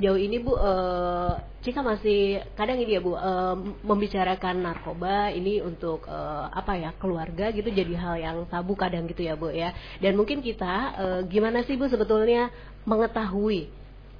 Jauh ini Bu, uh, Cika masih kadang ini ya Bu, uh, membicarakan narkoba ini untuk uh, apa ya keluarga gitu jadi hal yang tabu kadang gitu ya Bu ya. Dan mungkin kita uh, gimana sih Bu sebetulnya mengetahui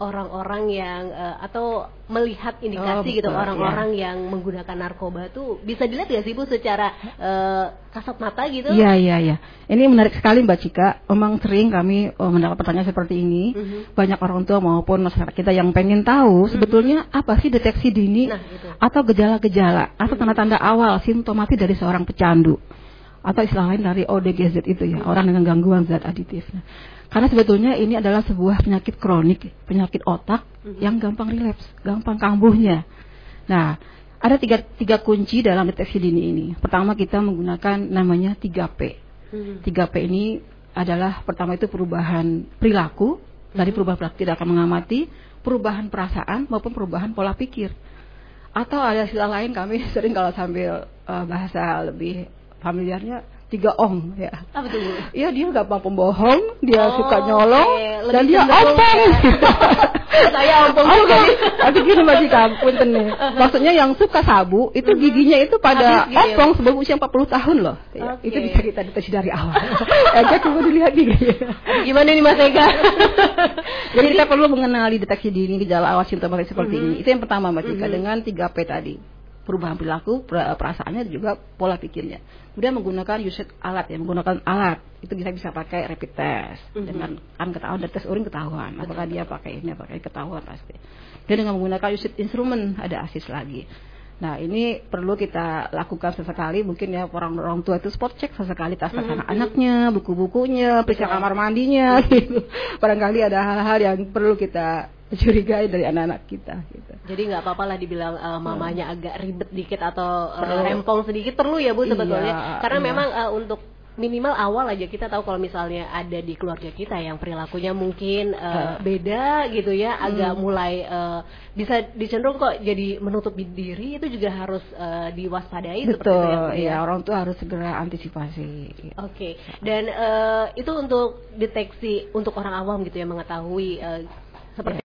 orang-orang yang uh, atau melihat indikasi oh, gitu orang-orang ya. yang menggunakan narkoba tuh bisa dilihat ya sih Bu secara uh, kasat mata gitu? Iya iya iya. Ini menarik sekali Mbak Cika. Memang sering kami oh, mendapat pertanyaan seperti ini. Uh mhm. -huh. Banyak orang tua maupun masyarakat kita yang pengen tahu mhm. sebetulnya apa sih deteksi dini nah, atau gejala-gejala atau tanda-tanda awal simptomatik dari seorang pecandu atau istilah lain dari ODGZ itu ya, orang dengan gangguan zat aditif. Nah, karena sebetulnya ini adalah sebuah penyakit kronik, penyakit otak mm-hmm. yang gampang relapse, gampang kambuhnya. Nah, ada tiga, tiga kunci dalam deteksi dini ini. Pertama kita menggunakan namanya 3P. Mm-hmm. 3P ini adalah pertama itu perubahan perilaku, dari perubahan perilaku tidak akan mengamati, perubahan perasaan maupun perubahan pola pikir. Atau ada istilah lain kami sering kalau sambil uh, bahasa lebih familiarnya tiga ong ya. Apa tuh Bu? Iya dia nggak mau pembohong, dia oh, suka nyolong okay. dan dia ompong. Ya. Saya ompong juga. Tapi gini Cika, punten nih. Maksudnya yang suka sabu itu mm-hmm. giginya itu pada gitu ya, sebelum usia 40 tahun loh. Ya, okay. Itu bisa kita deteksi dari awal. Ega coba dilihat gigi. Gimana nih Mas Ega? Jadi kita perlu mengenali deteksi dini gejala awal simptomatik seperti mm -hmm. ini. Itu yang pertama Mbak Cika mm -hmm. dengan 3P tadi perubahan perilaku, perasaannya juga pola pikirnya. Kemudian menggunakan usage alat ya, menggunakan alat itu bisa bisa pakai rapid test mm -hmm. dengan kan ketahuan dari tes urin ketahuan Betul. apakah dia pakai ini pakai ketahuan pasti. Dan dengan menggunakan usage instrumen ada asis lagi. Nah ini perlu kita lakukan sesekali mungkin ya orang orang tua itu spot check sesekali tas tas mm -hmm. anaknya, buku-bukunya, periksa kamar mandinya gitu. Barangkali ada hal-hal yang perlu kita curigai dari anak-anak kita gitu. Jadi nggak apa-apa lah dibilang uh, mamanya hmm. agak ribet dikit atau uh, rempong sedikit perlu ya Bu sebetulnya. Iya, Karena iya. memang uh, untuk minimal awal aja kita tahu kalau misalnya ada di keluarga kita yang perilakunya mungkin uh, beda gitu ya, hmm. agak mulai uh, bisa dicenderung kok jadi menutup diri itu juga harus uh, diwaspadai Betul, seperti itu ya. Iya, orang tua harus segera antisipasi. Oke. Okay. Dan uh, itu untuk deteksi untuk orang awam gitu ya mengetahui uh, seperti